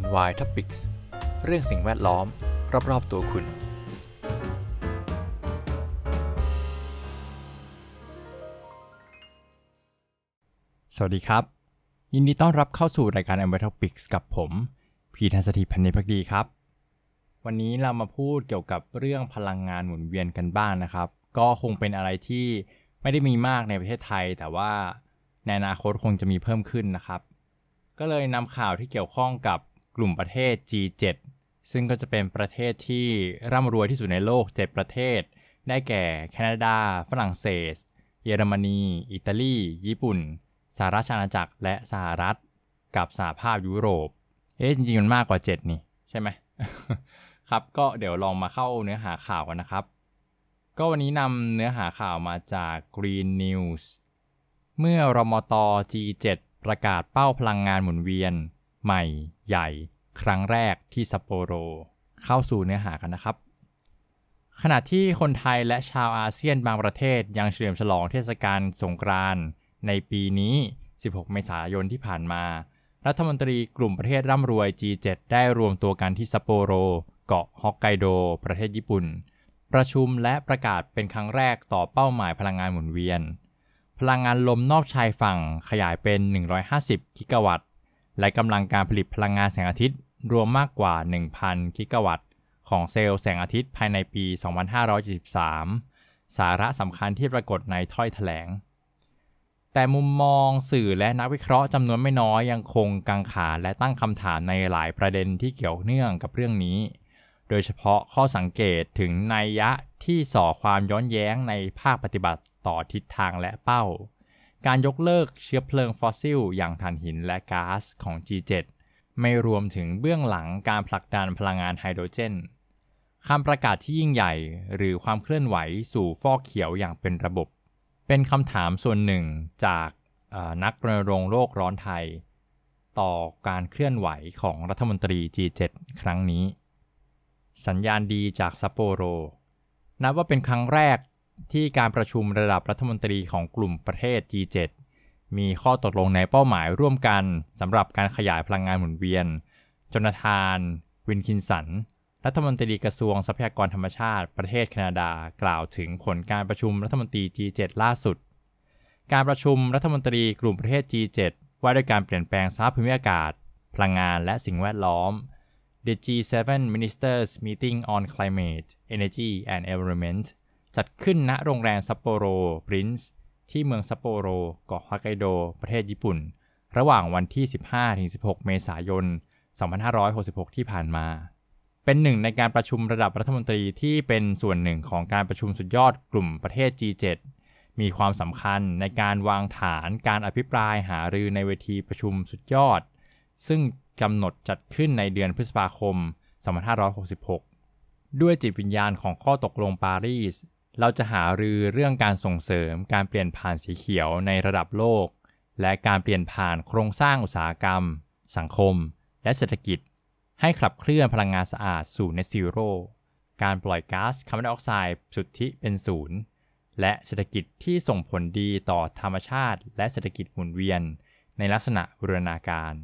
NY Topics เรื่องสิ่งแวดล้อม รอบๆตัวคุณ สวัสดีครับ ยินดีต้อนรับเข้าสู่รายการ NY Topics กับผม พีทันสถิพันธ์พักดีครับ วันนี้เรามาพูดเกี่ยวกับเรื่องพลังงานหมุนเวียนกันบ้างนนะครับ ก็คงเป็นอะไรที่ไม่ได้มีมากในประเทศไทย แต่ว่าในอนาคตคงจะมีเพิ่มขึ้นนะครับ ก็เลยนำข่าวที่เกี่ยวข้องกับ กลุ่มประเทศ G7 ซึ่งก็จะเป็นประเทศที่ร่ำรวยที่สุดในโลก 7 ประเทศ ได้แก่แคนาดา ฝรั่งเศส เยอรมนี อิตาลี ญี่ปุ่น สหรัฐอาณาจักร และสหรัฐ กับสหภาพยุโรป เอ๊ะจริงๆ มันมากกว่า 7 นี่ ใช่ไหม ครับก็เดี๋ยวลองมาเข้าเนื้อหาข่าวกันนะครับ ก็วันนี้นำเนื้อหาข่าวมาจาก Green News เมื่อรมต G7 ประกาศเป้าพลังงานหมุนเวียน ใหม่ ใหญ่ ครั้งแรกที่ซัปโปโร เข้าสู่เนื้อหากันนะครับ ขณะที่คนไทยและชาวอาเซียนบางประเทศยังเฉลิมฉลองเทศกาลสงกรานต์ในปีนี้ 16 เมษายนที่ผ่านมา รัฐมนตรีกลุ่มประเทศร่ำรวย G7 ได้รวมตัวกันที่ซัปโปโร เกาะฮอกไกโด ประเทศญี่ปุ่น ประชุมและประกาศเป็นครั้งแรกต่อเป้าหมายพลังงานหมุนเวียน พลังงานลมนอกชายฝั่งขยายเป็น 150 กิกะวัตต์ และกำลังการผลิตพลังงานแสงอาทิตย์รวมมากกว่า 1,000 กิกะวัตต์ ของเซลล์แสงอาทิตย์ภายในปี 2573 สาระสำคัญที่ปรากฏในถ้อยแถลง แต่มุมมองสื่อและนักวิเคราะห์จำนวนไม่น้อยยังคงกังขาและตั้งคำถามในหลายประเด็นที่เกี่ยวเนื่องกับเรื่องนี้ โดยเฉพาะข้อสังเกตถึงนัยยะที่ส่อความย้อนแย้งในภาคปฏิบัติต่อทิศทางและเป้า การยกเลิกเชื้อเพลิงฟอสซิล อย่างถ่านหินและก๊าซของ G7 ไม่รวมถึงเบื้องหลังการผลักดันพลังงานไฮโดรเจนคำประกาศที่ยิ่งใหญ่หรือความเคลื่อนไหวสู่ฟอกเขียวอย่างเป็นระบบ เป็นคำถามส่วนหนึ่งจากนักรณรงค์โลกร้อนไทย ต่อการเคลื่อนไหวของรัฐมนตรี G7 ครั้งนี้ สัญญาณดีจากซัปโปโร นับว่าเป็นครั้งแรก ที่การประชุมระดับรัฐมนตรีของกลุ่มประเทศ G7 มีข้อตกลงในเป้าหมายร่วมกันสำหรับการขยายพลังงานหมุนเวียน จนาธาน วินคินสัน รัฐมนตรีกระทรวงทรัพยากรธรรมชาติประเทศแคนาดา กล่าวถึงผลการประชุมรัฐมนตรี G7 ล่าสุด การประชุมรัฐมนตรีกลุ่มประเทศ G7 ว่าด้วยการเปลี่ยนแปลงสภาพภูมิอากาศ พลังงานและสิ่งแวดล้อม The G7 Ministers Meeting on Climate, Energy and Environment จัดขึ้นณโรงแรมซัปโปโรปรินซ์ที่เมืองซัปโปโรเกาะฮอกไกโด ประเทศญี่ปุ่น ระหว่างวันที่ 15-16 เมษายน 2566 ที่ผ่านมา เป็นหนึ่งในการประชุมระดับรัฐมนตรีที่เป็นส่วนหนึ่งของการประชุมสุดยอดกลุ่มประเทศ G7 มีความสำคัญในการวางฐานการอภิปรายหารือในเวทีประชุมสุดยอด ซึ่งกำหนดจัดขึ้นในเดือนพฤษภาคม 2566 ด้วยจิตวิญญาณของข้อตกลงปารีส เราจะหารือเรื่องการส่งเสริมการเปลี่ยนผ่านสีเขียวในระดับโลก และการเปลี่ยนผ่านโครงสร้างอุตสาหกรรม สังคม และเศรษฐกิจ ให้ขับเคลื่อนพลังงานสะอาดสู่ Net Zero การปล่อยก๊าซคาร์บอนไดออกไซด์สุทธิเป็นศูนย์และเศรษฐกิจที่ส่งผลดีต่อธรรมชาติ และเศรษฐกิจหมุนเวียน ในลักษณะบูรณาการ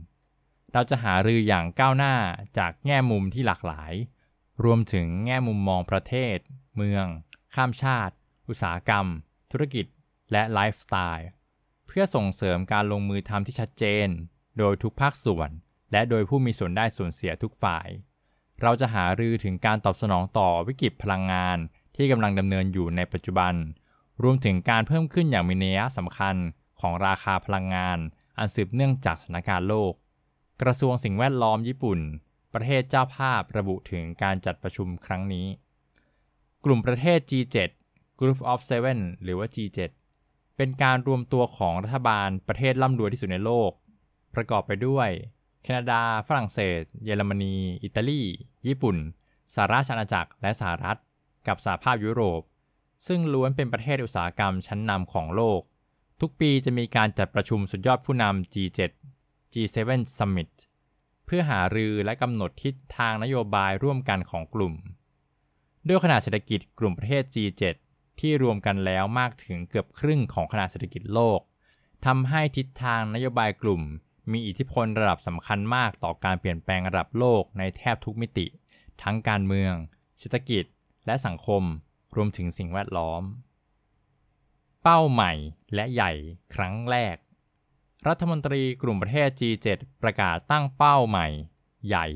เราจะหารืออย่างก้าวหน้าจากแง่มุมที่หลากหลาย รวมถึงแง่มุมมองประเทศ เมือง ข้ามชาติ อุตสาหกรรม ธุรกิจ และไลฟ์สไตล์เพื่อส่งเสริมการลงมือทำที่ชัดเจน โดยทุกภาคส่วน และโดยผู้มีส่วนได้ส่วนเสียทุกฝ่าย เราจะหารือถึงการตอบสนองต่อวิกฤตพลังงานที่กำลังดำเนินอยู่ในปัจจุบัน รวมถึงการเพิ่มขึ้นอย่างมีนัยสำคัญของราคาพลังงาน อันสืบเนื่องจากสถานการณ์โลก กระทรวงสิ่งแวดล้อมญี่ปุ่น ประเทศเจ้าภาพระบุถึงการจัดประชุมครั้งนี้ กลุ่มประเทศ G7 Group of Seven หรือว่า G7 เป็นการรวมตัวของรัฐบาลประเทศร่ำรวยที่สุดในโลก ประกอบไปด้วย แคนาดา ฝรั่งเศส เยอรมนี อิตาลี ญี่ปุ่น สหราชอาณาจักร และสหรัฐ กับสหภาพยุโรป ซึ่งล้วนเป็นประเทศอุตสาหกรรมชั้นนำของโลก ทุกปีจะมีการจัดประชุมสุดยอดผู้นำ G7 G7 Summit เพื่อหารือและกำหนดทิศทางนโยบายร่วมกันของกลุ่ม ด้วยขนาดเศรษฐกิจกลุ่มประเทศ G7 ที่รวมกันแล้วมากถึงเกือบครึ่งของขนาดเศรษฐกิจโลกทำให้ทิศทางนโยบายกลุ่ม มีอิทธิพลระดับสำคัญมากต่อการเปลี่ยนแปลงระดับโลกในแทบทุกมิติ ทั้งการเมือง เศรษฐกิจ และสังคม รวมถึงสิ่งแวดล้อม เป้าใหม่และใหญ่ครั้งแรก รัฐมนตรีกลุ่มประเทศ G7 ประกาศตั้งเป้าใหม่ ใหญ่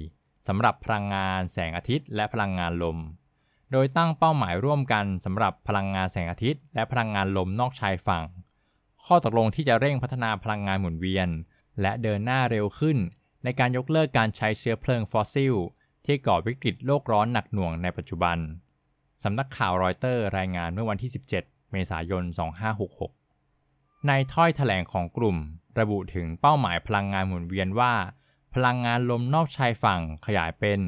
สำหรับพลังงานแสงอาทิตย์และพลังงานลม โดยตั้งเป้าหมายร่วมกันสำหรับพลังงานแสงอาทิตย์ และพลังงานลมนอกชายฝั่ง ข้อตกลงที่จะเร่งพัฒนาพลังงานหมุนเวียน และเดินหน้าเร็วขึ้น ในการยกเลิกการใช้เชื้อเพลิงฟอสซิล ที่ก่อวิกฤตโลกร้อนหนักหน่วงในปัจจุบัน สำนักข่าวรอยเตอร์รายงานเมื่อวันที่ 17 เมษายน 2566 ในถ้อยแถลงของกลุ่ม ระบุถึงเป้าหมายพลังงานหมุนเวียนว่า พลังงานลมนอกชายฝั่งขยายเป็น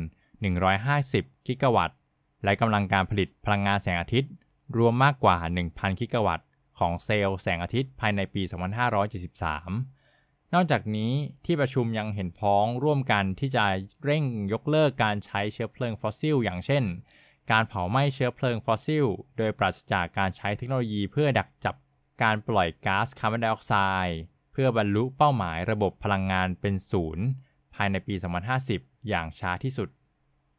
150 กิกะวัตต์ และกำลังการผลิตพลังงานแสงอาทิตย์ รวมมากกว่า 1,000 กิกะวัตต์ของเซลล์แสงอาทิตย์ภายในปี 2573 นอกจากนี้ที่ประชุมยังเห็นพ้องร่วมกันที่จะเร่งยกเลิกการใช้เชื้อเพลิงฟอสซิล อย่างเช่น การเผาไหม้เชื้อเพลิงฟอสซิล โดยปราศจากการใช้เทคโนโลยีเพื่อดักจับการปล่อยก๊าซคาร์บอนไดออกไซด์เพื่อบรรลุเป้าหมายระบบพลังงานเป็นศูนย์ภายในปี 2050 อย่างช้าที่สุด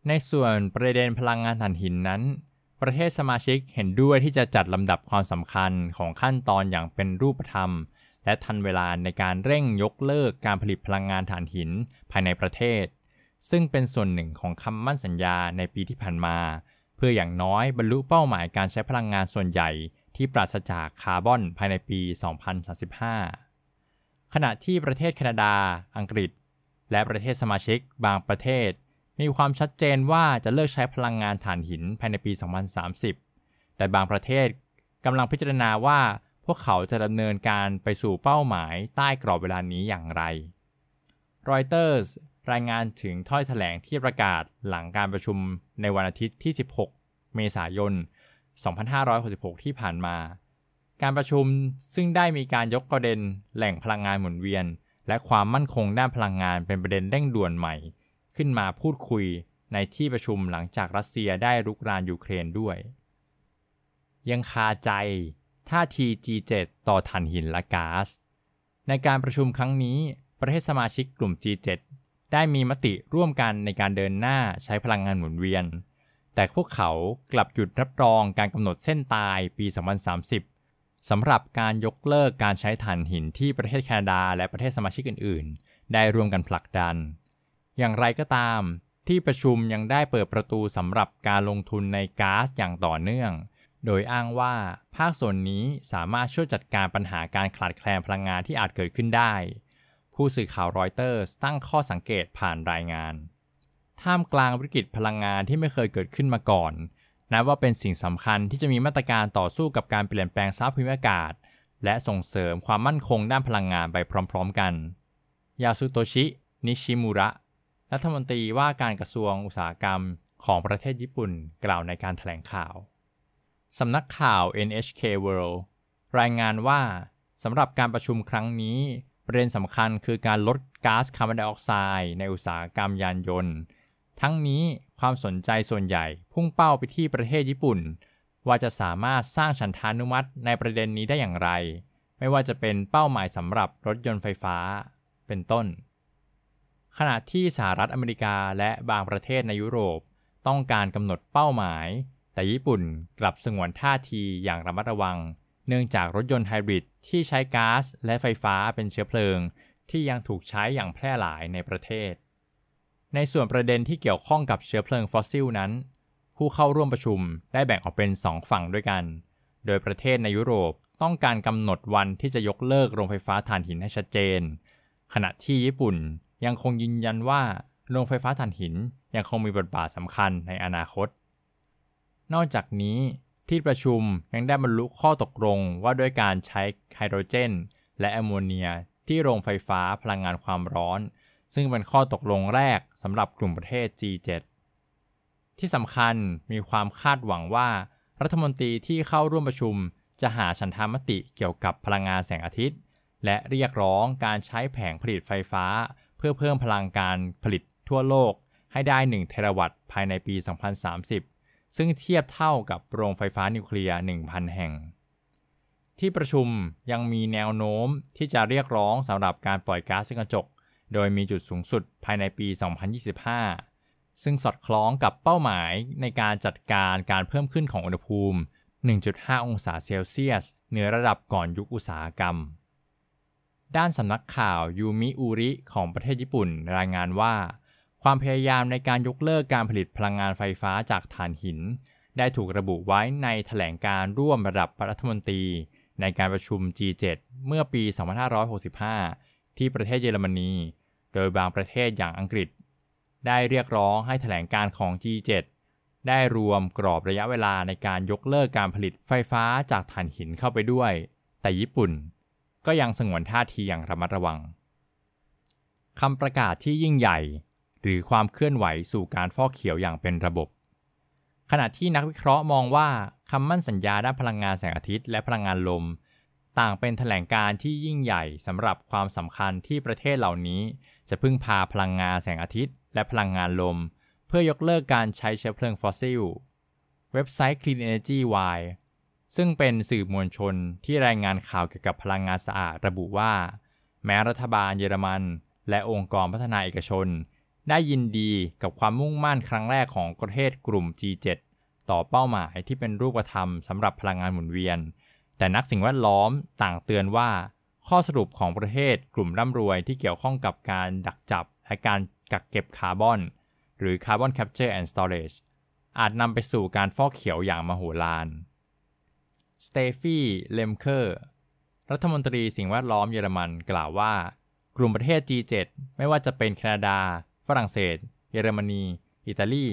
ในส่วนประเด็นพลังงานถ่านหินนั้น ประเทศสมาชิกเห็นด้วยที่จะจัดลำดับความสำคัญของขั้นตอนอย่างเป็นรูปธรรม และทันเวลาในการเร่งยกเลิกการผลิตพลังงานถ่านหินภายในประเทศ ซึ่งเป็นส่วนหนึ่งของคำมั่นสัญญาในปีที่ผ่านมา เพื่ออย่างน้อยบรรลุเป้าหมายการใช้พลังงานส่วนใหญ่ที่ปราศจากคาร์บอนภายในปี 2035 ขณะที่ประเทศแคนาดา อังกฤษ และประเทศสมาชิกบางประเทศ มีความชัดเจนว่าจะเลิกใช้พลังงานถ่านหินภายในปี 2030 แต่บางประเทศกำลังพิจารณาว่าพวกเขาจะดำเนินการไปสู่เป้าหมายใต้กรอบเวลานี้อย่างไรรอยเตอร์สรายงานถึงถ้อยแถลงที่ประกาศหลังการประชุมในวันอาทิตย์ที่ 16 เมษายน 2566 ที่ผ่านมา การประชุมซึ่งได้มีการยกประเด็นแหล่งพลังงานหมุนเวียน และความมั่นคงด้านพลังงานเป็นประเด็นเร่งด่วนใหม่ ขึ้นมาพูดคุยในที่ประชุมหลังจากรัสเซียได้รุกรานยูเครนด้วย ยังคาใจท่าที G7 ต่อถ่านหินและก๊าซในการประชุมครั้งนี้ ประเทศสมาชิกกลุ่ม G7 ได้มีมติร่วมกันในการเดินหน้าใช้พลังงานหมุนเวียน แต่พวกเขากลับหยุดรับรองการกำหนดเส้นตายปี 2030สำหรับการยกเลิกการใช้ถ่านหินที่ประเทศแคนาดาและประเทศสมาชิกอื่น ๆ ได้ร่วมกันผลักดัน อย่างไรก็ตาม ที่ประชุมยังได้เปิดประตูสำหรับการลงทุนในก๊าซอย่างต่อเนื่อง โดยอ้างว่าภาคส่วนนี้สามารถช่วยจัดการปัญหาการขาดแคลนพลังงานที่อาจเกิดขึ้นได้ ผู้สื่อข่าวรอยเตอร์ตั้งข้อสังเกตผ่านรายงาน ท่ามกลางวิกฤตพลังงานที่ไม่เคยเกิดขึ้นมาก่อน นับว่าเป็นสิ่งสำคัญที่จะมีมาตรการต่อสู้กับการเปลี่ยนแปลงสภาพภูมิอากาศ และส่งเสริมความมั่นคงด้านพลังงานไปพร้อม ๆ กัน ยาสุโตชิ นิชิมุระ รัฐมนตรีว่าการกระทรวงอุตสาหกรรมของประเทศญี่ปุ่นกล่าวในการถแถลงข่าว สำนักข่าว NHK World รายงานว่าสำหรับการประชุมครั้งนี้ประเด็นสำคัญคือการลดก๊าซคาร์บอนไดออกไซด์ในอุตสาหกรรมยานยนต์ ทั้งนี้ความสนใจส่วนใหญ่พุ่งเป้าไปที่ประเทศญี่ปุ่น ว่าจะสามารถสร้างฉันทานุมัติในประเด็นนี้ได้อย่างไร ไม่ว่าจะเป็นเป้าหมายสำหรับรถยนต์ไฟฟ้า เป็นต้น ขณะที่สหรัฐอเมริกาและบางประเทศในยุโรป ต้องการกำหนดเป้าหมาย แต่ญี่ปุ่นกลับสงวนท่าทีอย่างระมัดระวัง เนื่องจากรถยนต์ไฮบริดที่ใช้ก๊าซและไฟฟ้าเป็นเชื้อเพลิง ที่ยังถูกใช้อย่างแพร่หลายในประเทศ ในส่วนประเด็นที่เกี่ยวข้องกับเชื้อเพลิงฟอสซิลนั้น ผู้เข้าร่วมประชุมได้แบ่งออกเป็น 2 ฝั่งด้วยกัน โดยประเทศในยุโรปต้องการกำหนดวันที่จะยกเลิกโรงไฟฟ้าถ่านหินให้ชัดเจน ขณะที่ญี่ปุ่น ยังคงยืนยันว่าโรงไฟฟ้าถ่านหินยังคงมีบทบาทสำคัญในอนาคต นอกจากนี้ที่ประชุมยังได้บรรลุข้อตกลงว่าด้วยการใช้ไฮโดรเจน และแอมโมเนียที่โรงไฟฟ้าพลังงานความร้อน ซึ่งเป็นข้อตกลงแรกสำหรับกลุ่มประเทศ G7 ที่สำคัญมีความคาดหวังว่า รัฐมนตรีที่เข้าร่วมประชุมจะหาฉันทามติเกี่ยวกับพลังงานแสงอาทิตย์ และเรียกร้องการใช้แผงผลิตไฟฟ้า พื่อเพิ่มพลังการผลิตทั่วโลกให้ได้ 1 เทราวัตต์ภายในปี 2030 ซึ่งเทียบเท่ากับโรงไฟฟ้านิวเคลียร์ 1,000 แห่ง ที่ประชุมยังมีแนวโน้มที่จะเรียกร้องสำหรับการปล่อยก๊าซเรือนกระจก โดยมีจุดสูงสุดภายในปี 2025 ซึ่งสอดคล้องกับเป้าหมายในการจัดการการเพิ่มขึ้นของอุณหภูมิ 1.5 องศาเซลเซียสเหนือระดับก่อนยุคอุตสาหกรรม ด้านสำนักข่าวยูมิอุริของประเทศญี่ปุ่นรายงานว่า ความพยายามในการยกเลิกการผลิตพลังงานไฟฟ้าจากถ่านหิน ได้ถูกระบุไว้ในแถลงการร่วมระดับรัฐมนตรี ในการประชุม G7 เมื่อปี 2565 ที่ประเทศเยอรมนี โดยบางประเทศอย่างอังกฤษ ได้เรียกร้องให้แถลงการของ G7 ได้รวมกรอบระยะเวลาในการยกเลิกการผลิตไฟฟ้าจากถ่านหินเข้าไปด้วย แต่ญี่ปุ่น ก็ยังสงวนท่าทีอย่างระมัดระวังคำประกาศที่ยิ่งใหญ่ หรือความเคลื่อนไหวสู่การฟอกเขียวอย่างเป็นระบบ ขณะที่นักวิเคราะห์มองว่าคำมั่นสัญญาด้านพลังงานแสงอาทิตย์และพลังงานลม ต่างเป็นแถลงการที่ยิ่งใหญ่สำหรับความสำคัญที่ประเทศเหล่านี้ จะพึ่งพาพลังงานแสงอาทิตย์ และพลังงานลม เพื่อยกเลิกการใช้เชื้อเพลิงฟอสซิล เว็บไซต์ Clean Energy Wire ซึ่งเป็นสื่อมวลชนที่รายงานข่าวเกี่ยวกับพลังงานสะอาดระบุว่า แม้รัฐบาลเยอรมัน และองค์กรพัฒนาเอกชน ได้ยินดีกับความมุ่งมั่นครั้งแรกของประเทศกลุ่ม G7 ต่อเป้าหมายที่เป็นรูปธรรมสำหรับพลังงานหมุนเวียน แต่นักสิ่งแวดล้อมต่างเตือนว่า ข้อสรุปของประเทศกลุ่มร่ำรวยที่เกี่ยวข้องกับการดักจับและการกักเก็บคาร์บอน หรือ Carbon Capture and Storage อาจนำไปสู่การฟอกเขียวอย่างมโหฬาร สเตฟี่ เลมเคอร์ รัฐมนตรีสิ่งแวดล้อมเยอรมันกล่าวว่า กลุ่มประเทศ G7 ไม่ว่าจะเป็นแคนาดา ฝรั่งเศส เยอรมนี อิตาลี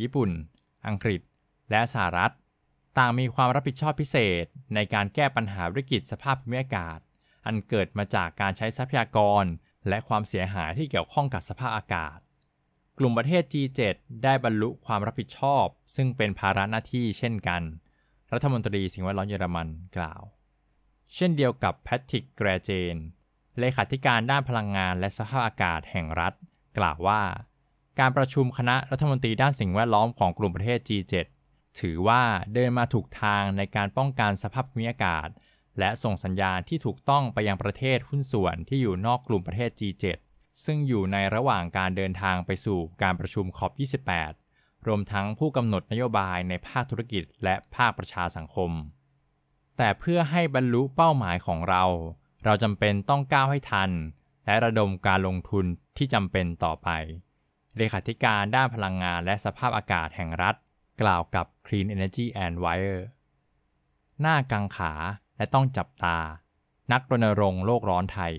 ญี่ปุ่น อังกฤษ และสหรัฐ ต่างมีความรับผิดชอบพิเศษในการแก้ปัญหาวิกฤตสภาพภูมิอากาศ อันเกิดมาจากการใช้ทรัพยากร และความเสียหายที่เกี่ยวข้องกับสภาพอากาศ กลุ่มประเทศ G7 ได้บรรลุความรับผิดชอบ ซึ่งเป็นภาระหน้าที่เช่นกัน รัฐมนตรีสิ่งแวดล้อมเยอรมันกล่าว เช่นเดียวกับแพทริกแกรเจน เลขาธิการด้านพลังงานและสภาพอากาศแห่งรัฐ กล่าวว่า การประชุมคณะรัฐมนตรีด้านสิ่งแวดล้อมของกลุ่มประเทศ G7 ถือว่าเดินมาถูกทางในการป้องกันสภาพภูมิอากาศ และส่งสัญญาณที่ถูกต้องไปยังประเทศหุ้นส่วนที่อยู่นอกกลุ่มประเทศ G7 ซึ่งอยู่ในระหว่างการเดินทางไปสู่การประชุมคอป28 รวมทั้งผู้กำหนดนโยบายในภาคธุรกิจและภาคประชาสังคม แต่เพื่อให้บรรลุเป้าหมายของเรา เราจำเป็นต้องก้าวให้ทัน และระดมการลงทุนที่จำเป็นต่อไป เลขาธิการด้านพลังงานและสภาพอากาศแห่งรัฐ กล่าวกับ Clean Energy and Wire หน้ากังขาและต้องจับตา นักรณรงค์โลกร้อนไทย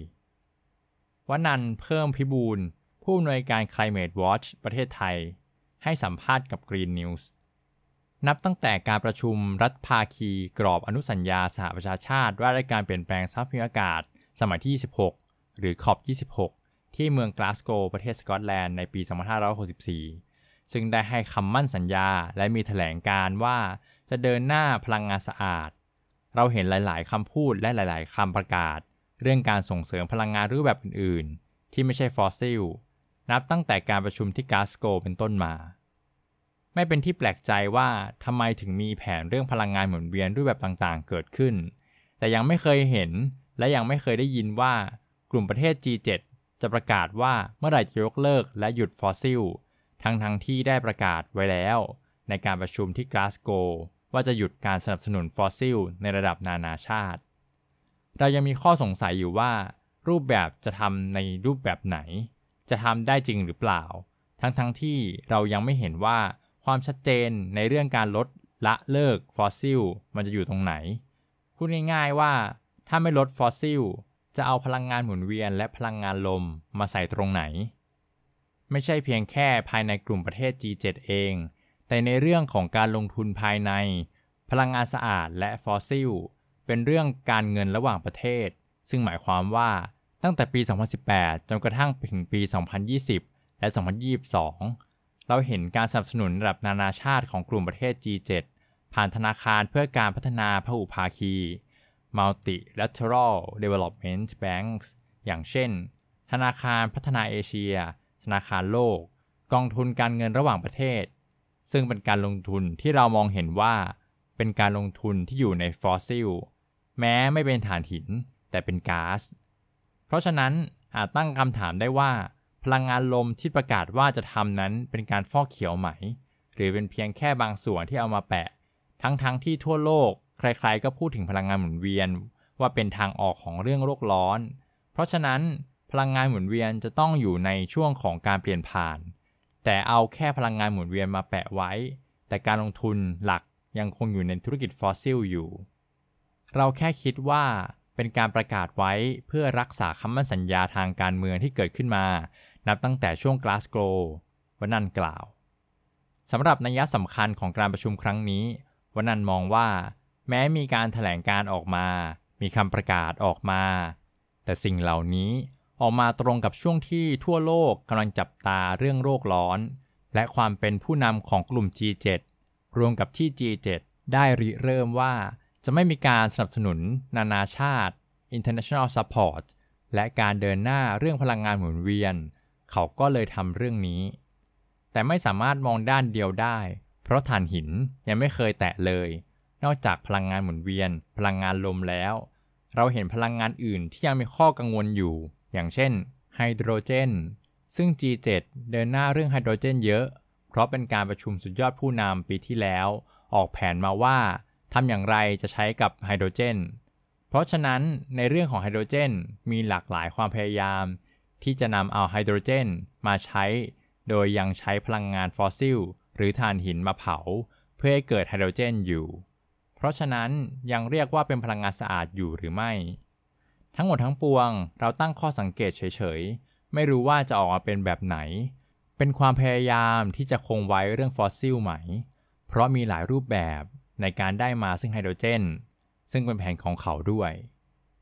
วนันเพิ่มพิบูลผู้อำนวยการ Climate Watch ประเทศไทย ให้สัมภาษณ์กับ Green News นับตั้งแต่การประชุมรัฐภาคีกรอบอนุสัญญาสหประชาชาติ ว่าด้วยการเปลี่ยนแปลงสภาพภูมิอากาศ สมัยที่ 26 หรือ COP 26 ที่เมืองกลาสโกว์ประเทศสกอตแลนด์ในปี 2564 ซึ่งได้ให้คำมั่นสัญญาและมีแถลงการว่าจะเดินหน้าพลังงานสะอาด เราเห็นหลาย ๆคำพูดและหลาย ๆคำประกาศ เรื่องการส่งเสริมพลังงานรูปแบบอื่น ๆ ที่ไม่ใช่ฟอสซิล นับตั้งแต่การประชุมที่กาสโกเป็นต้นมา ไม่เป็นที่แปลกใจว่าทำไมถึงมีแผนเรื่องพลังงานหมุนเวียนรูปแบบต่างๆ เกิดขึ้น แต่ยังไม่เคยเห็นและยังไม่เคยได้ยินว่ากลุ่มประเทศ G7 จะประกาศว่าเมื่อไหร่จะยกเลิกและหยุดฟอสซิล ทั้งๆทที่ได้ประกาศไว้แล้ว ในการประชุมที่กาสโกว่าจะหยุดการสนับสนุนฟอสซิล ในระดับนานาชาติ เรายังมีข้อสงสัยอยู่ว่า รูปแบบจะทำในรูปแบบไหน จะทำได้จริงหรือเปล่า ทั้งๆทที่เรายังไม่เห็นว่าความชัดเจนในเรื่องการลดละเลิกฟอสซิลมันจะอยู่ตรงไหน พูดง่ายๆว่าถ้าไม่ลดฟอสซิลจะเอาพลังงานหมุนเวียนและพลังงานลมมาใส่ตรงไหน ไม่ใช่เพียงแค่ภายในกลุ่มประเทศ G7 เอง แต่ในเรื่องของการลงทุนภายใน พลังงานสะอาดและฟอสซิลเป็นเรื่องการเงินระหว่างประเทศ ซึ่งหมายความว่า ตั้งแต่ปี 2018 จนกระทั่งไปถึงปี 2020 และ 2022 เราเห็นการสนับสนุนระดับนานาชาติของกลุ่มประเทศ G7 ผ่านธนาคารเพื่อการพัฒนาพหุภาคี Multilateral Development Banks อย่างเช่น ธนาคารพัฒนาเอเชีย ธนาคารโลก กองทุนการเงินระหว่างประเทศ ซึ่งเป็นการลงทุนที่เรามองเห็นว่า เป็นการลงทุนที่อยู่ในฟอสซิล แม้ไม่เป็นถ่านหิน แต่เป็นก๊าซ เพราะฉะนั้นอาจตั้งคำถามได้ว่า พลังงานลมที่ประกาศว่าจะทำนั้นเป็นการฟอกเขียวไหม หรือเป็นเพียงแค่บางส่วนที่เอามาแปะ ทั้งๆทที่ทั่วโลก ใครๆ ก็พูดถึงพลังงานหมุนเวียน ว่าเป็นทางออกของเรื่องโลกร้อน เพราะฉะนั้นพลังงานหมุนเวียนจะต้องอยู่ในช่วงของการเปลี่ยนผ่าน แต่เอาแค่พลังงานหมุนเวียนมาแปะไว้ แต่การลงทุนหลักยังคงอยู่ในธุรกิจฟอสซิลอยู่ เราแค่คิดว่า เป็นการประกาศไว้เพื่อรักษาคำมั่นสัญญาทางการเมืองที่เกิดขึ้นมา นับตั้งแต่ช่วงกลาสโกววันนันกล่าวสำหรับนัยสำคัญของการประชุมครั้งนี้วันนันมองว่า แม้มีการถแถลงการออกมา มีคำประกาศออกมา แต่สิ่งเหล่านี้ออกมาตรงกับช่วงที่ทั่วโลกกำลังจับตาเรื่องโรคร้อน และความเป็นผู้นำของกลุ่ม G7 รวมกับที่ G7 ได้ริเริ่มว่า จะไม่มีการสนับสนุน นานาชาติ international support และการเดินหน้าเรื่องพลังงานหมุนเวียน เขาก็เลยทำเรื่องนี้ แต่ไม่สามารถมองด้านเดียวได้ เพราะถ่านหินยังไม่เคยแตะเลย นอกจากพลังงานหมุนเวียน พลังงานลมแล้ว เราเห็นพลังงานอื่นที่ยังมีข้อกังวลอยู่ อย่างเช่นไฮโดรเจน ซึ่ง G7 เดินหน้าเรื่องไฮโดรเจนเยอะ เพราะเป็นการประชุมสุดยอดผู้นำปีที่แล้ว ออกแผนมาว่า ทำอย่างไรจะใช้กับไฮโดรเจน เพราะฉะนั้นในเรื่องของไฮโดรเจนมีหลากหลายความพยายาม ที่จะนำเอาไฮโดรเจนมาใช้ โดยยังใช้พลังงานฟอสซิล หรือถ่านหินมาเผา เพื่อให้เกิดไฮโดรเจนอยู่ เพราะฉะนั้นยังเรียกว่าเป็นพลังงานสะอาดอยู่หรือไม่ ทั้งหมดทั้งปวง เราตั้งข้อสังเกตเฉยๆ ไม่รู้ว่าจะออกมาเป็นแบบไหน เป็นความพยายามที่จะคงไว้เรื่องฟอสซิลไหม เพราะมีหลายรูปแบบ ในการได้มาซึ่งไฮโดรเจน ซึ่งเป็นแผนของเขาด้วย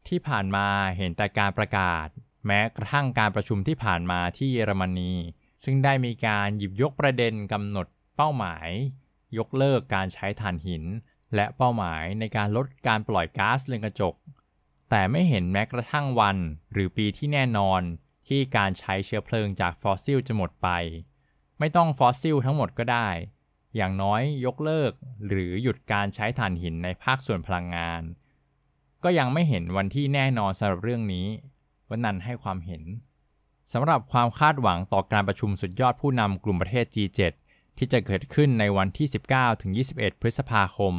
ที่ผ่านมาเห็นแต่การประกาศ แม้กระทั่งการประชุมที่ผ่านมาที่เยอรมนี ซึ่งได้มีการหยิบยกประเด็นกำหนดเป้าหมาย ยกเลิกการใช้ถ่านหิน และเป้าหมายในการลดการปล่อยก๊าซเรือนกระจก แต่ไม่เห็นแม้กระทั่งวัน หรือปีที่แน่นอนที่การใช้เชื้อเพลิงจากฟอสซิลจะหมดไป ไม่ต้องฟอสซิลทั้งหมดก็ได้ อย่างน้อยยกเลิก หรือหยุดการใช้ถ่านหินในภาคส่วนพลังงาน ก็ยังไม่เห็นวันที่แน่นอนสำหรับเรื่องนี้วันนั้นให้ความเห็นสำหรับความคาดหวังต่อการประชุมสุดยอดผู้นำกลุ่มประเทศ G7 ที่จะเกิดขึ้นในวันที่ 19-21 พฤษภาคม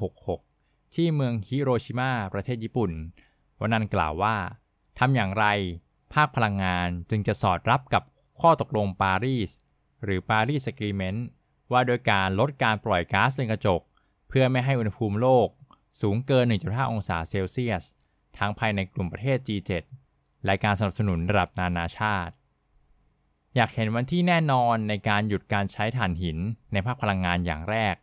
2566 ที่เมืองฮิโรชิมาประเทศญี่ปุ่น วันนั้นกล่าวว่าทำอย่างไร ภาคพลังงานจึงจะสอดรับกับข้อตกลงปารีส หรือปารีสกรีเมนต์ ว่าโดยการลดการปล่อยก๊าซเรือนกระจก เพื่อไม่ให้อุณหภูมิโลก สูงเกิน 1.5 องศาเซลเซียส ทั้งภายในกลุ่มประเทศ G7 และการสนับสนุนระดับนานาชาติ อยากเห็นวันที่แน่นอนในการหยุดการใช้ถ่านหินในภาคพลังงานอย่างแรก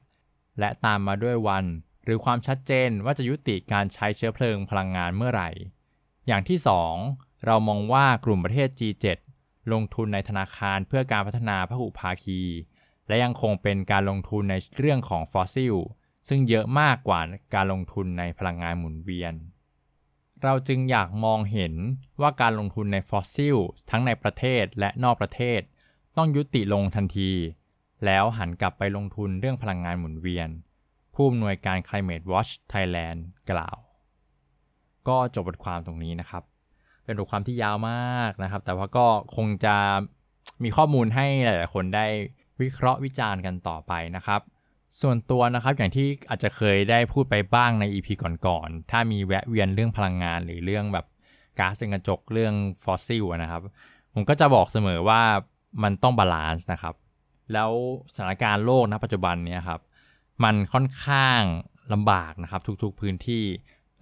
และตามมาด้วยวัน หรือความชัดเจนว่าจะยุติการใช้เชื้อเพลิงพลังงานเมื่อไหร่ อย่างที่ 2 เรามองว่ากลุ่มประเทศ G7 ลงทุนในธนาคารเพื่อการพัฒนาพหุภาคี และยังคงเป็นการลงทุนในเรื่องของฟอสซิลซึ่งเยอะมากกว่าการลงทุนในพลังงานหมุนเวียน เราจึงอยากมองเห็นว่าการลงทุนในฟอสซิลทั้งในประเทศและนอกประเทศ ต้องยุติลงทันที แล้วหันกลับไปลงทุนเรื่องพลังงานหมุนเวียน ผู้อำนวยการ Climate Watch Thailand กล่าว ก็จบบทความตรงนี้นะครับ เป็นบทความที่ยาวมากนะครับ แต่ว่าก็คงจะมีข้อมูลให้หลาย ๆ คนได้ วิเคราะห์วิจารณ์กันต่อไปนะครับ ส่วนตัวนะครับอย่างที่อาจจะเคยได้พูดไปบ้างใน EP ก่อนๆ ถ้ามีแวะเวียนเรื่องพลังงานหรือเรื่องแบบก๊าซเรือนกระจกเรื่องฟอสซิลนะครับ ผมก็จะบอกเสมอว่ามันต้อง balance นะครับ แล้วสถานการณ์โลกณปัจจุบันนี้ครับ มันค่อนข้างลำบากนะครับ ทุกๆพื้นที่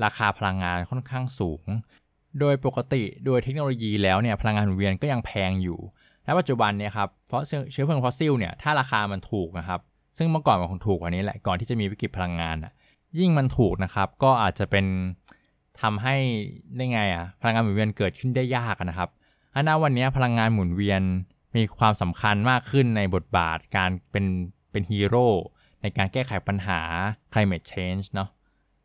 ราคาพลังงานค่อนข้างสูง โดยปกติโดยเทคโนโลยีแล้วเนี่ยพลังงานหมุนเวียนก็ยังแพงอยู่ ปัจจุบันเนี่ยครับเพราะเชื้อเพลิงฟอสซิลเนี่ยถ้าราคามันถูกนะครับ ซึ่งเมื่อก่อนมันคงถูกกว่านี้แหละก่อนที่จะมีวิกฤตพลังงานอะยิ่งมันถูกนะครับ ก็อาจจะเป็นทำให้ได้ไงอะพลังงานหมุนเวียนเกิดขึ้นได้ยากนะครับอันนั้นวันนี้พลังงานหมุนเวียนมีความสำคัญมากขึ้นในบทบาทการเป็นเป็นฮีโร่ในการแก้ไขปัญหา climate change เนาะ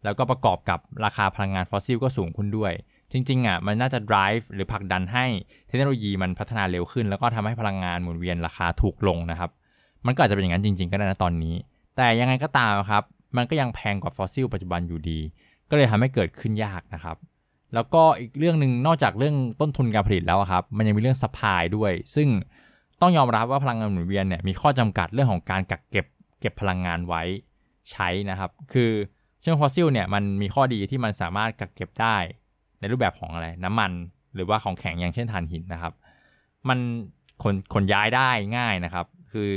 แล้วก็ประกอบกับราคาพลังงานฟอสซิลก็สูงขึ้นด้วย จริงๆอะมันน่าจะ drive หรือผลักดันให้เทคโนโลยีมันพัฒนาเร็วขึ้น แล้วก็ทำให้พลังงานหมุนเวียนราคาถูกลงนะครับ มันก็อาจจะเป็นอย่างนั้นจริง ๆ ก็ได้นะตอนนี้ แต่ยังไงก็ตามครับ มันก็ยังแพงกว่าฟอสซิลปัจจุบันอยู่ดี ก็เลยทำให้เกิดขึ้นยากนะครับ แล้วก็อีกเรื่องหนึ่งนอกจากเรื่องต้นทุนการผลิตแล้วครับ มันยังมีเรื่อง supply ด้วย ซึ่งต้องยอมรับว่าพลังงานหมุนเวียนเนี่ยมีข้อจำกัดเรื่องของการกักเก็บ เก็บพลังงานไว้ใช้นะครับ คือเชื้อฟอสซิลเนี่ยมันมีข้อดีที่มันสามารถกักเก็บได้ ในรูปแบบของอะไรน้ำมันหรือว่าของแข็งอย่างเช่นถ่านหินนะครับ มันขนขนย้ายได้ง่ายนะครับ คือ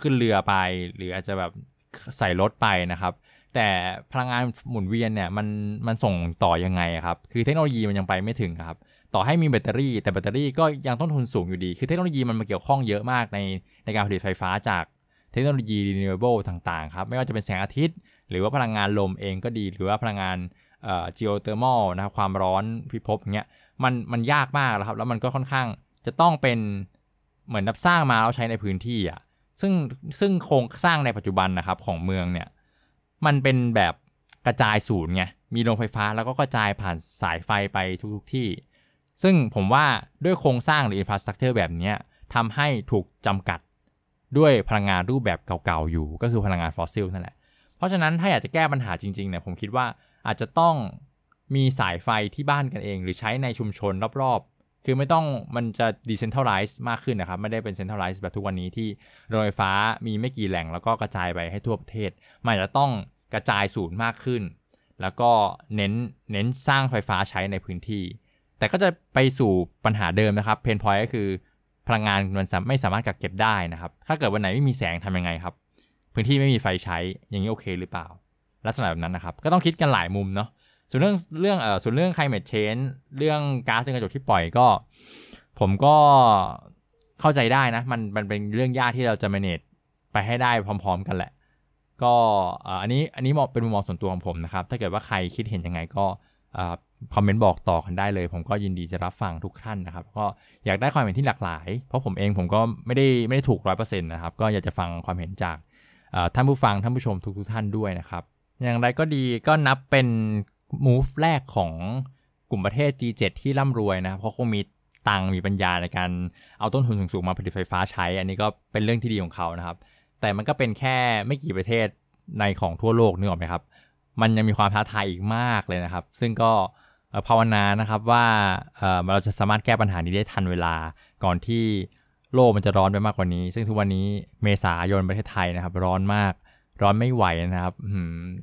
ขึ้นเรือไปหรืออาจจะแบบใส่รถไปนะครับ แต่พลังงานหมุนเวียนเนี่ยมันมันส่งต่อยังไงครับ คือเทคโนโลยีมันยังไปไม่ถึงครับ ต่อให้มีแบตเตอรี่ แต่แบตเตอรี่ก็ยังต้นทุนสูงอยู่ดี คือเทคโนโลยีมันมาเกี่ยวข้องเยอะมากในในการผลิตไฟฟ้าจากเทคโนโลยี renewable ต่างๆครับ ไม่ว่าจะเป็นแสงอาทิตย์ หรือว่าพลังงานลมเองก็ดี หรือว่าพลังงาน เอ่อ geothermal นะครับความร้อนพิภพอย่างเงี้ยมันมันยากมากแล้วครับ แล้วมันก็ค่อนข้างจะต้องเป็นเหมือนนับสร้างมาแล้วใช้ในพื้นที่อะซึ่งซึ่งโครงสร้างในปัจจุบันนะครับของเมืองเนี่ยมันเป็นแบบกระจายศูนย์ไงมีโรงไฟฟ้าแล้วก็กระจายผ่านสายไฟไปทุกๆที่ ซึ่งผมว่าด้วยโครงสร้างหรืออินฟราสตรักเจอร์แบบนี้ทำให้ถูกจำกัดด้วยพลังงานรูปแบบเก่าๆอยู่ ก็คือพลังงานฟอสซิลนั่นแหละ เพราะฉะนั้นถ้าอยากจะแก้ปัญหาจริงๆเนี่ยผมคิดว่า อาจจะต้องมีสายไฟที่บ้านกันเอง หรือใช้ในชุมชนรอบๆ คือไม่ต้องมันจะ decentralize มากขึ้นนะครับ ไม่ได้เป็น centralize แบบทุกวันนี้ที่โรงไฟฟ้ามีไม่กี่แหล่งแล้วก็กระจายไปให้ทั่วประเทศ มันอาจจะต้องกระจายศูนย์มากขึ้น แล้วก็เน้นเน้นสร้างไฟฟ้าใช้ในพื้นที่ แต่ก็จะไปสู่ปัญหาเดิมนะครับเพนพอยก็คือพลังงานมันไม่สามารถกักเก็บได้นะครับ ถ้าเกิดวันไหนไม่มีแสงทำยังไงครับ พื้นที่ไม่มีไฟใช้อย่างนี้โอเคหรือเปล่า ลักษณะแบบนั้นนะครับ ก็ต้องคิดกันหลายมุมเนาะส่วนเรื่องเรื่องเอ่อส่วนเรื่อง climate change เรื่องก๊าซเรือนกระจกที่ปล่อยก็ ผมก็เข้าใจได้นะ มันมันเป็นเรื่องยากที่เราจะ manage ไปให้ได้พร้อม ๆ กันแหละ ก็อันนี้อันนี้เป็นมุมมองส่วนตัวของผมนะครับ ถ้าเกิดว่าใครคิดเห็นยังไงก็คอมเมนต์บอกต่อกันได้เลย ผมก็ยินดีจะรับฟังทุกท่านนะครับ ก็อยากได้ความเห็นที่หลากหลาย เพราะผมเองผมก็ไม่ได้ไม่ได้ถูกร้อยเปอร์เซ็นต์นะครับ ก็อยากจะฟังความเห็นจากท่านผู้ฟังท่านผู้ชมทุกทุกท่านด้วยนะครับ อย่างไรก็ดีก็นับเป็น move แรกของกลุ่มประเทศ G7 ที่ร่ำรวยนะครับเพราะคงมีตังมีปัญญาในการเอาต้นทุนสูงๆมาผลิตไฟฟ้าใช้ อันนี้ก็เป็นเรื่องที่ดีของเขานะครับ แต่มันก็เป็นแค่ไม่กี่ประเทศในของทั่วโลกนึกออกไหมครับ มันยังมีความท้าทายอีกมากเลยนะครับ ซึ่งก็ภาวนานะครับว่าเราจะสามารถแก้ปัญหานี้ได้ทันเวลาก่อนที่โลกมันจะร้อนไปมากกว่านี้ ซึ่งทุกวันนี้เมษายนประเทศไทยนะครับ ร้อนมาก ร้อนไม่ไหวนะครับ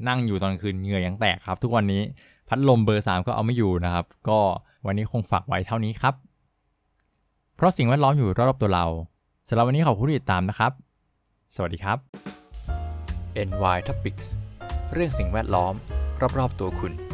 นั่งอยู่ตอนคืนเหงื่อยังแตกครับ ทุกวันนี้พัดลมเบอร์ 3 ก็เอาไม่อยู่นะครับ ก็วันนี้คงฝากไว้เท่านี้ครับ เพราะสิ่งแวดล้อมอยู่รอบๆตัวเราสำหรับวันนี้ขอบคุณที่ติดตามนะครับ สวัสดีครับ NY Topics เรื่องสิ่งแวดล้อม รอบๆตัวคุณ